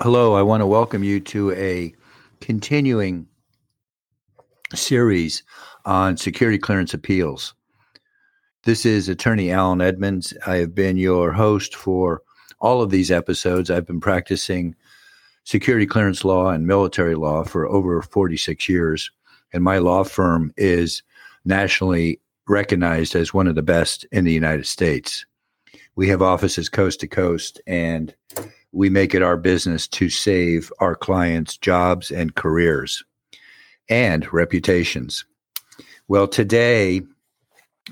Hello, I want to welcome you to a continuing series on security clearance appeals. This is Attorney Alan Edmonds. I have been your host for all of these episodes. I've been practicing security clearance law and military law for over 46 years, and my law firm is nationally recognized as one of the best in the United States. We have offices coast to coast, and we make it our business to save our clients jobs and careers and reputations. Well, today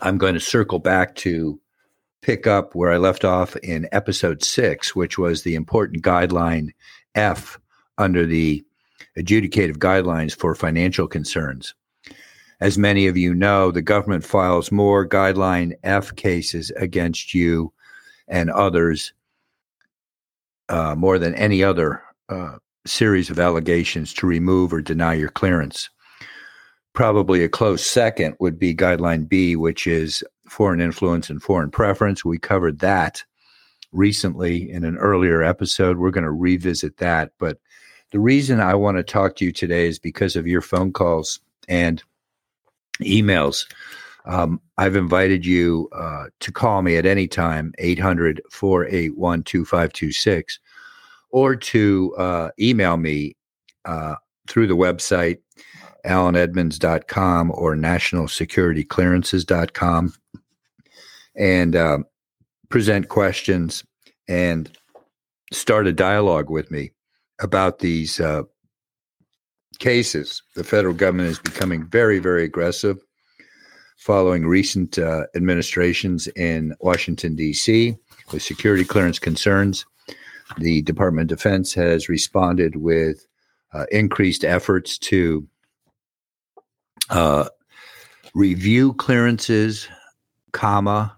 I'm going to circle back to pick up where I left off in episode six, which was the important guideline F under the adjudicative guidelines for financial concerns. As many of you know, the government files more guideline F cases against you and others uh, more than any other uh, series of allegations to remove or deny your clearance. Probably a close second would be Guideline B, which is foreign influence and foreign preference. We covered that recently in an earlier episode. We're going to revisit that. But the reason I want to talk to you today is because of your phone calls and emails. Um, I've invited you uh, to call me at any time, 800 481 2526, or to uh, email me uh, through the website, alanedmonds.com or nationalsecurityclearances.com, and uh, present questions and start a dialogue with me about these uh, cases. The federal government is becoming very, very aggressive following recent uh, administrations in Washington, D.C., with security clearance concerns. The Department of Defense has responded with uh, increased efforts to uh, review clearances, comma,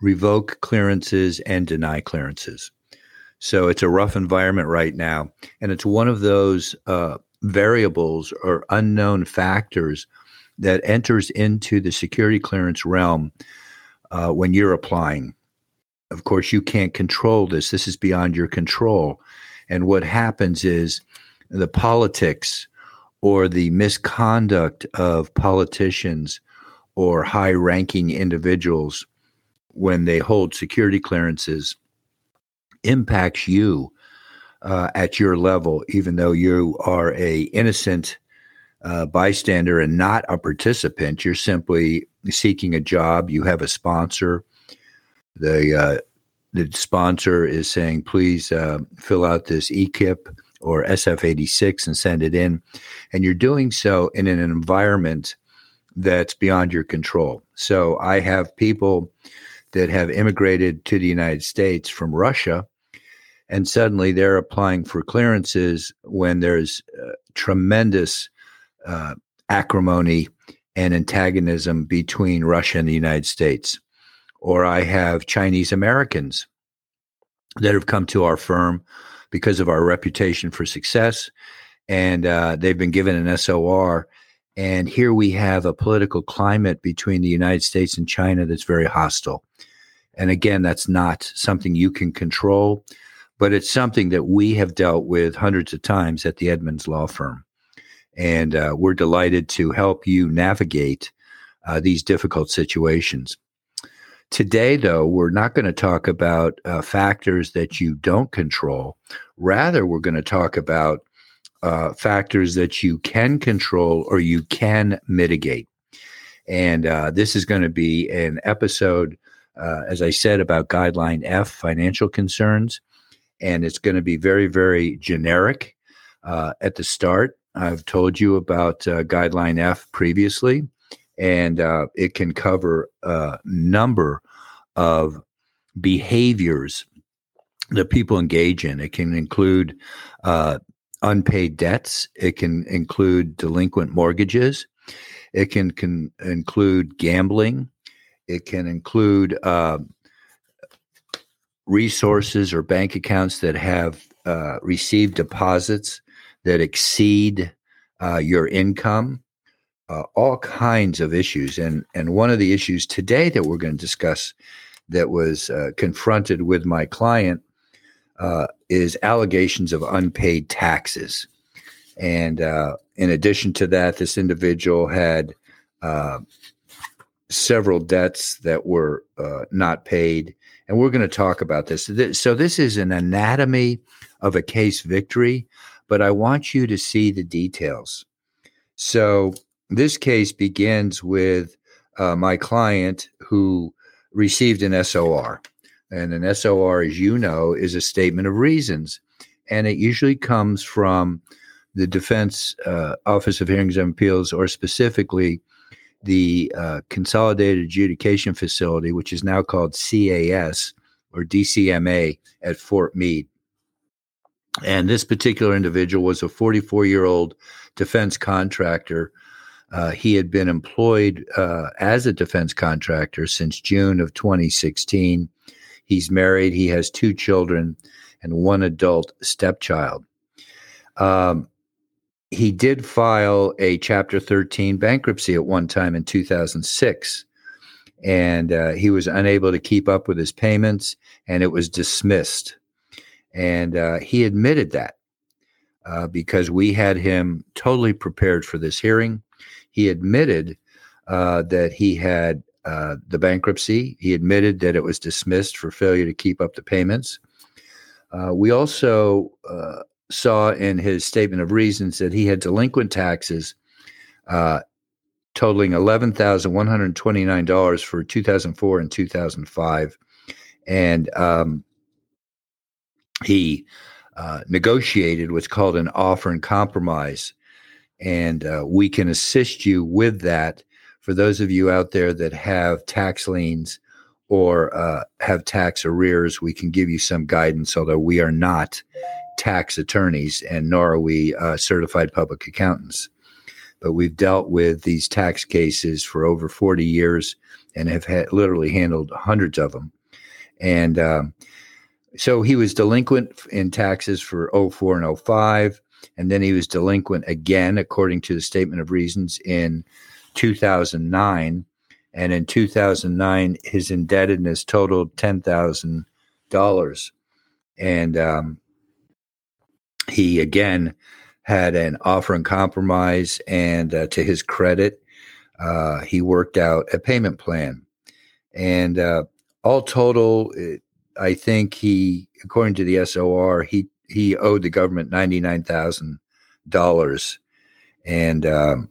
revoke clearances, and deny clearances. So it's a rough environment right now, and it's one of those uh, variables or unknown factors that enters into the security clearance realm uh, when you're applying. Of course, you can't control this. This is beyond your control. And what happens is the politics or the misconduct of politicians or high ranking individuals when they hold security clearances impacts you uh, at your level, even though you are a innocent uh, bystander and not a participant. You're simply seeking a job. You have a sponsor. The uh, the sponsor is saying, please uh, fill out this e-QIP or SF86 and send it in. And you're doing so in an environment that's beyond your control. So I have people that have immigrated to the United States from Russia, and suddenly they're applying for clearances when there's uh, tremendous uh, acrimony and antagonism between Russia and the United States. Or I have Chinese Americans that have come to our firm because of our reputation for success, and uh, they've been given an SOR. And here we have a political climate between the United States and China that's very hostile. And again, that's not something you can control, but it's something that we have dealt with hundreds of times at the Edmonds Law Firm. And uh, we're delighted to help you navigate uh, these difficult situations. Today, though, we're not going to talk about uh, factors that you don't control. Rather, we're going to talk about uh, factors that you can control or you can mitigate. And uh, this is going to be an episode, uh, as I said, about Guideline F financial concerns. And it's going to be very, very generic at the start. I've told you about uh, Guideline F previously, and uh, it can cover a number of behaviors that people engage in. It can include uh, unpaid debts, it can include delinquent mortgages, it can, can include gambling, it can include uh, resources or bank accounts that have uh, received deposits that exceed uh, your income, uh, all kinds of issues. And, and one of the issues today that we're going to discuss that was uh, confronted with my client uh, is allegations of unpaid taxes. And uh, in addition to that, this individual had uh, several debts that were not paid. And we're going to talk about this. So, this is an anatomy of a case victory, but I want you to see the details. So, this case begins with uh, my client who received an SOR. And an SOR, as you know, is a statement of reasons. And it usually comes from the Defense uh, Office of Hearings and Appeals, or specifically the uh, Consolidated Adjudication Facility, which is now called CAS or DCMA at Fort Meade. And this particular individual was a 44 year old defense contractor. Uh, he had been employed uh, as a defense contractor since June of 2016. He's married, he has two children and one adult stepchild. Um, he did file a Chapter 13 bankruptcy at one time in 2006, and uh, he was unable to keep up with his payments, and it was dismissed. And uh, he admitted that uh, because we had him totally prepared for this hearing. He admitted uh, that he had uh, the bankruptcy. He admitted that it was dismissed for failure to keep up the payments. Uh, we also saw in his statement of reasons that he had delinquent taxes uh, totaling $11,129 for 2004 and 2005. And um, he uh, negotiated what's called an offer and compromise. And uh, we can assist you with that for those of you out there that have tax liens or uh, have tax arrears. We can give you some guidance, although we are not tax attorneys, and nor are we uh, certified public accountants. But we've dealt with these tax cases for over 40 years and have had, literally handled hundreds of them. And um, so he was delinquent in taxes for 04 and 05. And then he was delinquent again, according to the statement of reasons, in 2009. And in 2009, his indebtedness totaled $10,000. And um, he again had an offer and compromise, and uh, to his credit, uh, he worked out a payment plan. And uh, all total, it, I think he, according to the SOR, he he owed the government ninety nine thousand dollars, and um,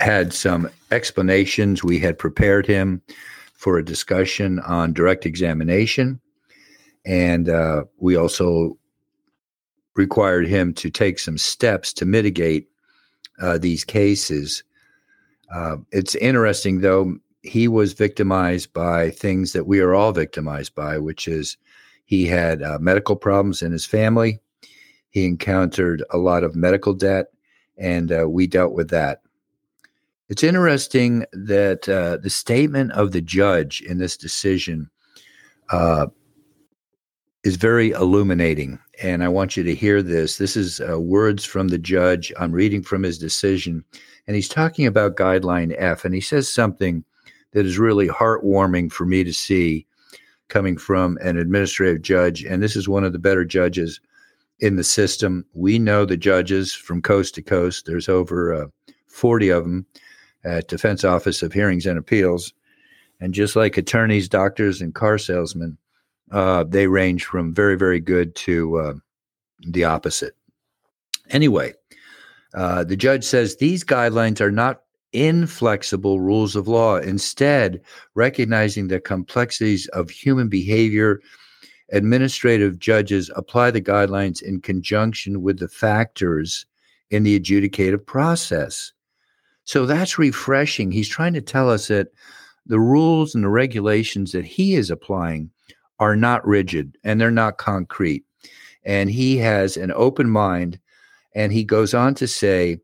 had some explanations. We had prepared him for a discussion on direct examination, and uh, we also required him to take some steps to mitigate uh, these cases. Uh, it's interesting, though, he was victimized by things that we are all victimized by, which is he had uh, medical problems in his family. He encountered a lot of medical debt, and uh, we dealt with that. It's interesting that uh, the statement of the judge in this decision uh, is very illuminating. And I want you to hear this. This is uh, words from the judge. I'm reading from his decision. And he's talking about guideline F. And he says something that is really heartwarming for me to see coming from an administrative judge. And this is one of the better judges in the system. We know the judges from coast to coast, there's over uh, 40 of them at Defense Office of Hearings and Appeals. And just like attorneys, doctors, and car salesmen, uh, they range from very, very good to uh, the opposite. Anyway, uh, the judge says these guidelines are not inflexible rules of law. Instead, recognizing the complexities of human behavior, administrative judges apply the guidelines in conjunction with the factors in the adjudicative process. So that's refreshing. He's trying to tell us that the rules and the regulations that he is applying are not rigid and they're not concrete. And he has an open mind. And he goes on to say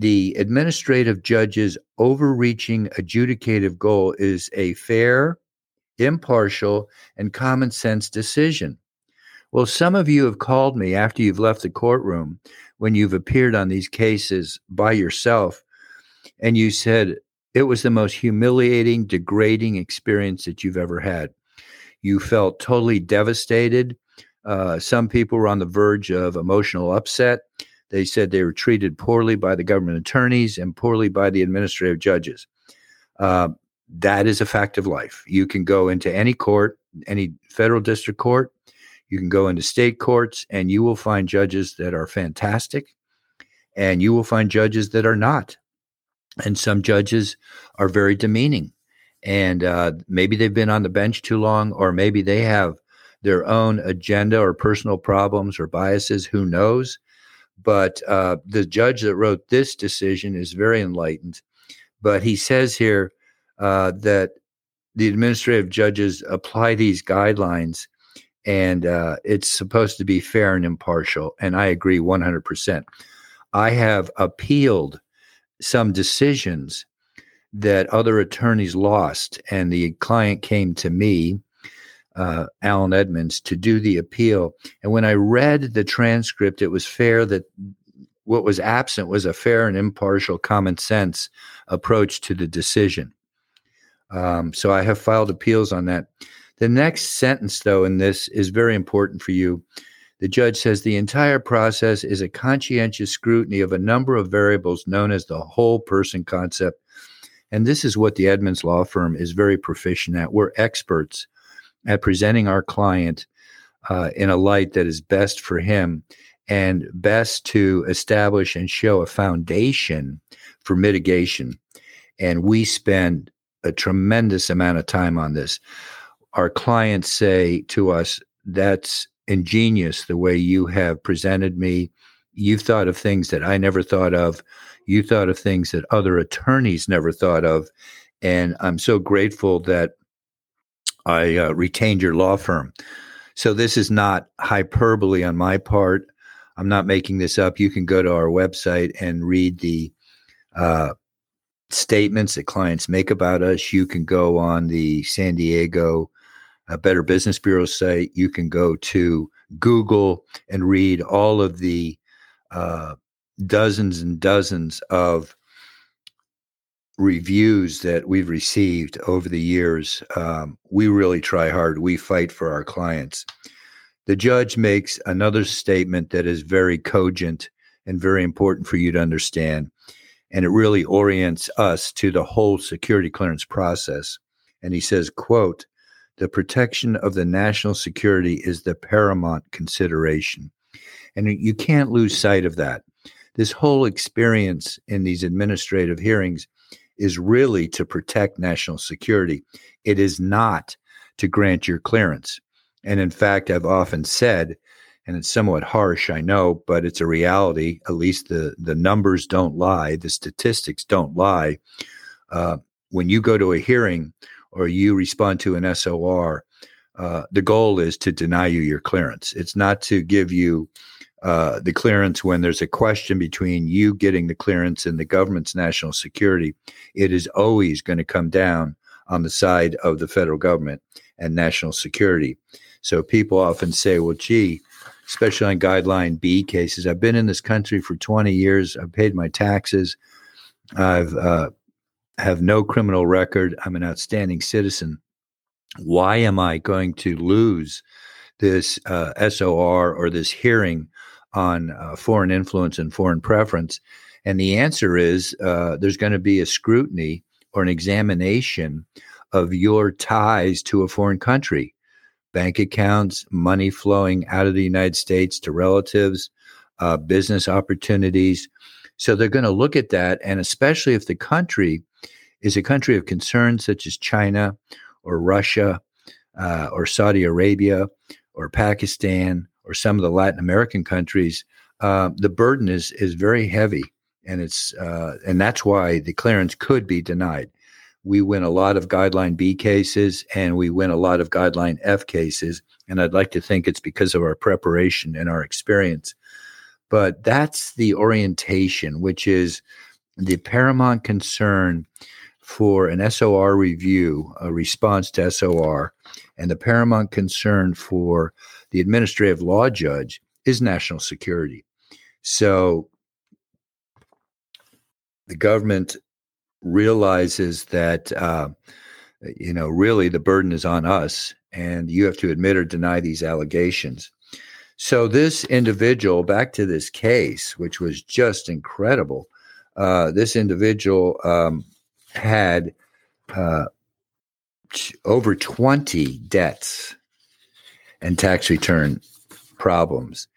the administrative judge's overreaching adjudicative goal is a fair, impartial, and common sense decision. Well, some of you have called me after you've left the courtroom when you've appeared on these cases by yourself, and you said it was the most humiliating, degrading experience that you've ever had. You felt totally devastated. Uh, some people were on the verge of emotional upset. They said they were treated poorly by the government attorneys and poorly by the administrative judges. Uh, that is a fact of life. You can go into any court, any federal district court, you can go into state courts, and you will find judges that are fantastic, and you will find judges that are not. And some judges are very demeaning. And uh, maybe they've been on the bench too long, or maybe they have their own agenda or personal problems or biases. Who knows? But uh, the judge that wrote this decision is very enlightened. But he says here uh, that the administrative judges apply these guidelines and uh, it's supposed to be fair and impartial. And I agree 100%. I have appealed some decisions that other attorneys lost, and the client came to me, uh, Alan Edmonds, to do the appeal. And when I read the transcript, it was fair that what was absent was a fair and impartial common sense approach to the decision. Um, so I have filed appeals on that. The next sentence, though, in this is very important for you. The judge says the entire process is a conscientious scrutiny of a number of variables known as the whole person concept. And this is what the Edmonds Law Firm is very proficient at. We're experts at presenting our client uh, in a light that is best for him and best to establish and show a foundation for mitigation. And we spend a tremendous amount of time on this. Our clients say to us, That's ingenious the way you have presented me. You've thought of things that I never thought of. You thought of things that other attorneys never thought of. And I'm so grateful that I uh, retained your law firm. So this is not hyperbole on my part. I'm not making this up. You can go to our website and read the uh, statements that clients make about us. You can go on the San Diego uh, Better Business Bureau site. You can go to Google and read all of the uh, dozens and dozens of reviews that we've received over the years. Um, we really try hard. We fight for our clients. The judge makes another statement that is very cogent and very important for you to understand and it really orients us to the whole security clearance process. And he says, quote, the protection of the national security is the paramount consideration. And you can't lose sight of that. This whole experience in these administrative hearings is really to protect national security. It is not to grant your clearance. And in fact, I've often said and it's somewhat harsh, I know, but it's a reality. At least the the numbers don't lie, the statistics don't lie. Uh, when you go to a hearing or you respond to an SOR, uh, the goal is to deny you your clearance. It's not to give you uh, the clearance when there's a question between you getting the clearance and the government's national security. It is always going to come down on the side of the federal government and national security. So people often say, well, gee, especially on guideline B cases. I've been in this country for 20 years. I've paid my taxes. I've uh, have no criminal record. I'm an outstanding citizen. Why am I going to lose this uh, SOR or this hearing on uh, foreign influence and foreign preference? And the answer is uh, there's going to be a scrutiny or an examination of your ties to a foreign country bank accounts, money flowing out of the United States to relatives, uh, business opportunities. So they're going to look at that. And especially if the country is a country of concern, such as China or Russia uh, or Saudi Arabia or Pakistan or some of the Latin American countries, uh, the burden is, is very heavy. And it's uh, and that's why the clearance could be denied we win a lot of guideline B cases and we win a lot of guideline F cases. And I'd like to think it's because of our preparation and our experience. But that's the orientation, which is the paramount concern for an SOR review, a response to SOR, and the paramount concern for the administrative law judge is national security. So the government realizes that uh, you know really the burden is on us and you have to admit or deny these allegations. So, this individual, back to this case, which was just incredible, uh, this individual um, had uh, over 20 debts and tax return problems.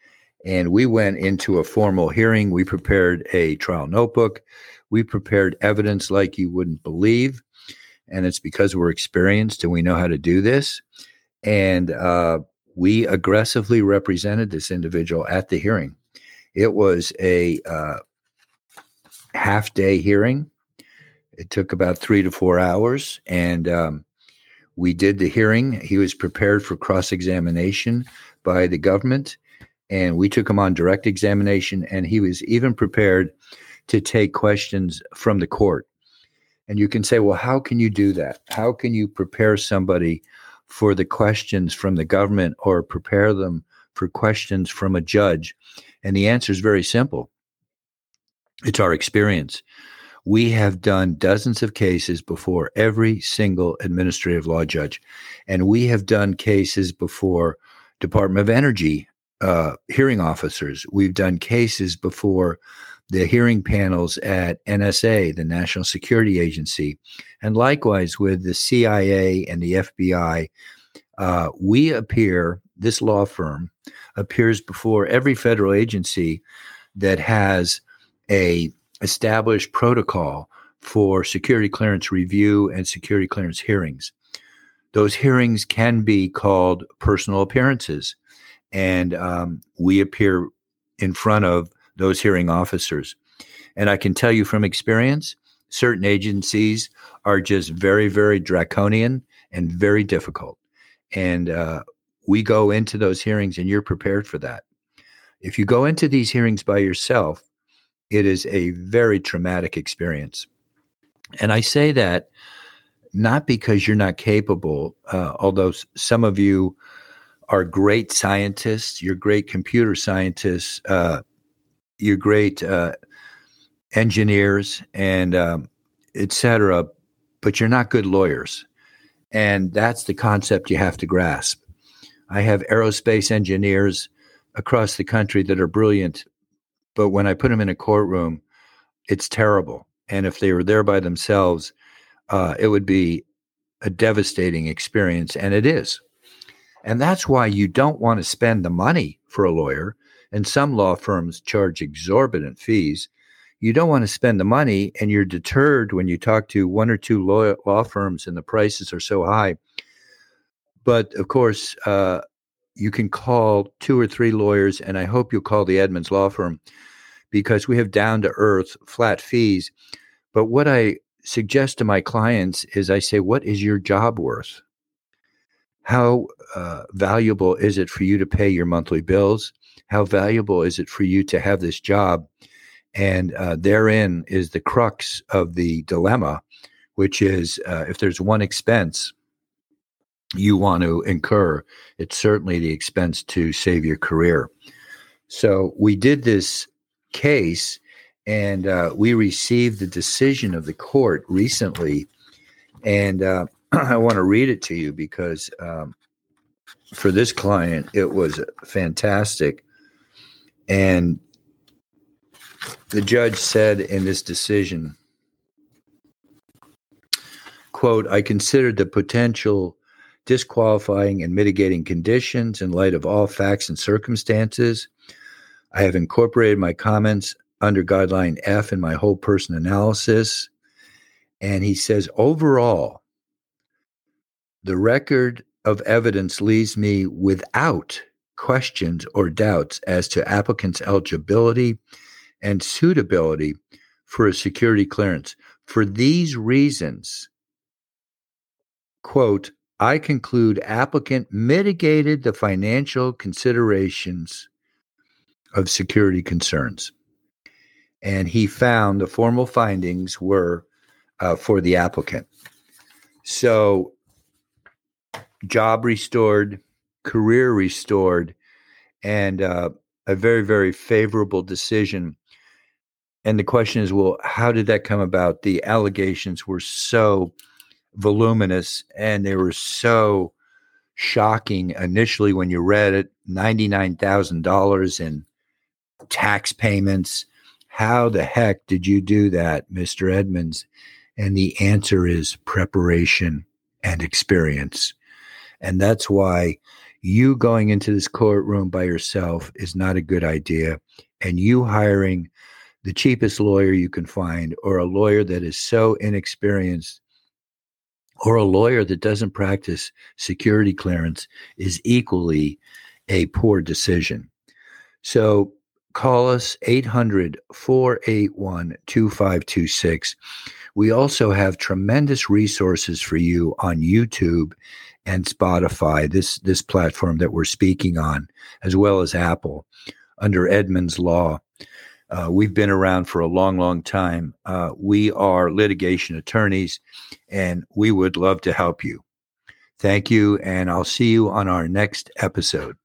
And we went into a formal hearing. We prepared a trial notebook. We prepared evidence like you wouldn't believe. And it's because we're experienced and we know how to do this. And uh, we aggressively represented this individual at the hearing. It was a uh, half day hearing. It took about three to four hours. And um, we did the hearing. He was prepared for cross examination by the government and we took him on direct examination and he was even prepared to take questions from the court and you can say well how can you do that how can you prepare somebody for the questions from the government or prepare them for questions from a judge and the answer is very simple it's our experience we have done dozens of cases before every single administrative law judge and we have done cases before department of energy uh, hearing officers. We've done cases before the hearing panels at NSA, the National Security Agency, and likewise with the CIA and the FBI. Uh, we appear, this law firm appears before every federal agency that has a established protocol for security clearance review and security clearance hearings. Those hearings can be called personal appearances and um, we appear in front of those hearing officers. And I can tell you from experience, certain agencies are just very, very draconian and very difficult. And uh, we go into those hearings, and you're prepared for that. If you go into these hearings by yourself, it is a very traumatic experience. And I say that not because you're not capable, uh, although some of you are great scientists. You're great computer scientists. Uh, you're great uh, engineers and um, etc. But you're not good lawyers, and that's the concept you have to grasp. I have aerospace engineers across the country that are brilliant, but when I put them in a courtroom, it's terrible. And if they were there by themselves, uh, it would be a devastating experience, and it is. And that's why you don't want to spend the money for a lawyer. And some law firms charge exorbitant fees. You don't want to spend the money, and you're deterred when you talk to one or two law, law firms and the prices are so high. But of course, uh, you can call two or three lawyers, and I hope you'll call the Edmonds Law Firm because we have down to earth flat fees. But what I suggest to my clients is I say, What is your job worth? how uh, valuable is it for you to pay your monthly bills? How valuable is it for you to have this job? And uh, therein is the crux of the dilemma, which is uh, if there's one expense you want to incur, it's certainly the expense to save your career. So we did this case and uh, we received the decision of the court recently. And uh, I want to read it to you because um, for this client, it was fantastic. And the judge said in this decision, quote, I considered the potential disqualifying and mitigating conditions in light of all facts and circumstances. I have incorporated my comments under guideline F in my whole person analysis. And he says, overall, the record of evidence leaves me without questions or doubts as to applicants' eligibility and suitability for a security clearance. For these reasons, quote, I conclude applicant mitigated the financial considerations of security concerns. And he found the formal findings were uh, for the applicant. So job restored, career restored, and uh, a very, very favorable decision. And the question is, well, how did that come about? The allegations were so voluminous and they were so shocking initially when you read it $99,000 in tax payments. How the heck did you do that, Mr. Edmonds? And the answer is preparation and experience. And that's why you going into this courtroom by yourself is not a good idea. And you hiring the cheapest lawyer you can find or a lawyer that is so inexperienced or a lawyer that doesn't practice security clearance is equally a poor decision. So call us 800 481 2526. We also have tremendous resources for you on YouTube and Spotify, this, this platform that we're speaking on, as well as Apple under Edmonds Law. Uh, we've been around for a long, long time. Uh, we are litigation attorneys, and we would love to help you. Thank you, and I'll see you on our next episode.